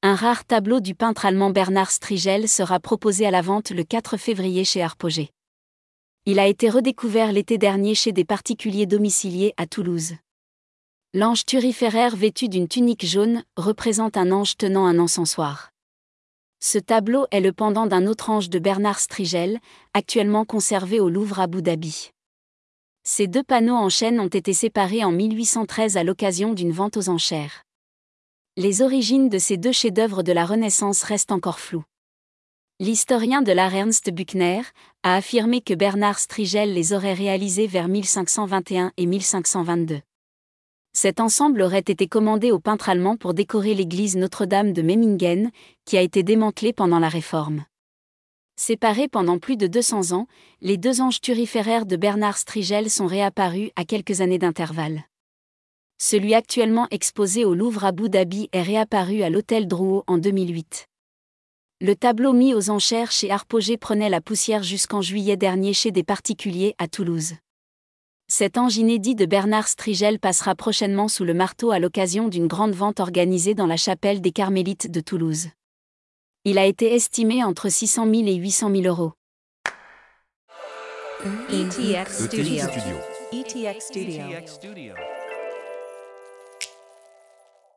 Un rare tableau du peintre allemand Bernard Strigel sera proposé à la vente le 4 février chez Arpogé. Il a été redécouvert l'été dernier chez des particuliers domiciliés à Toulouse. L'ange turiféraire vêtu d'une tunique jaune représente un ange tenant un encensoir. Ce tableau est le pendant d'un autre ange de Bernard Strigel, actuellement conservé au Louvre Abu Dhabi. Ces deux panneaux en chêne ont été séparés en 1813 à l'occasion d'une vente aux enchères. Les origines de ces deux chefs-d'œuvre de la Renaissance restent encore floues. L'historien de l'art Ernst Buchner a affirmé que Bernard Strigel les aurait réalisés vers 1521 et 1522. Cet ensemble aurait été commandé au peintre allemand pour décorer l'église Notre-Dame de Memmingen, qui a été démantelée pendant la Réforme. Séparés pendant plus de 200 ans, les deux anges turiféraires de Bernard Strigel sont réapparus à quelques années d'intervalle. Celui actuellement exposé au Louvre Abu Dhabi est réapparu à l'hôtel Drouot en 2008. Le tableau mis aux enchères chez Arpogé prenait la poussière jusqu'en juillet dernier chez des particuliers à Toulouse. Cet ange inédit de Bernard Strigel passera prochainement sous le marteau à l'occasion d'une grande vente organisée dans la chapelle des Carmélites de Toulouse. Il a été estimé entre 600 000 et 800 000 euros. ETX Studio. ETX Studio.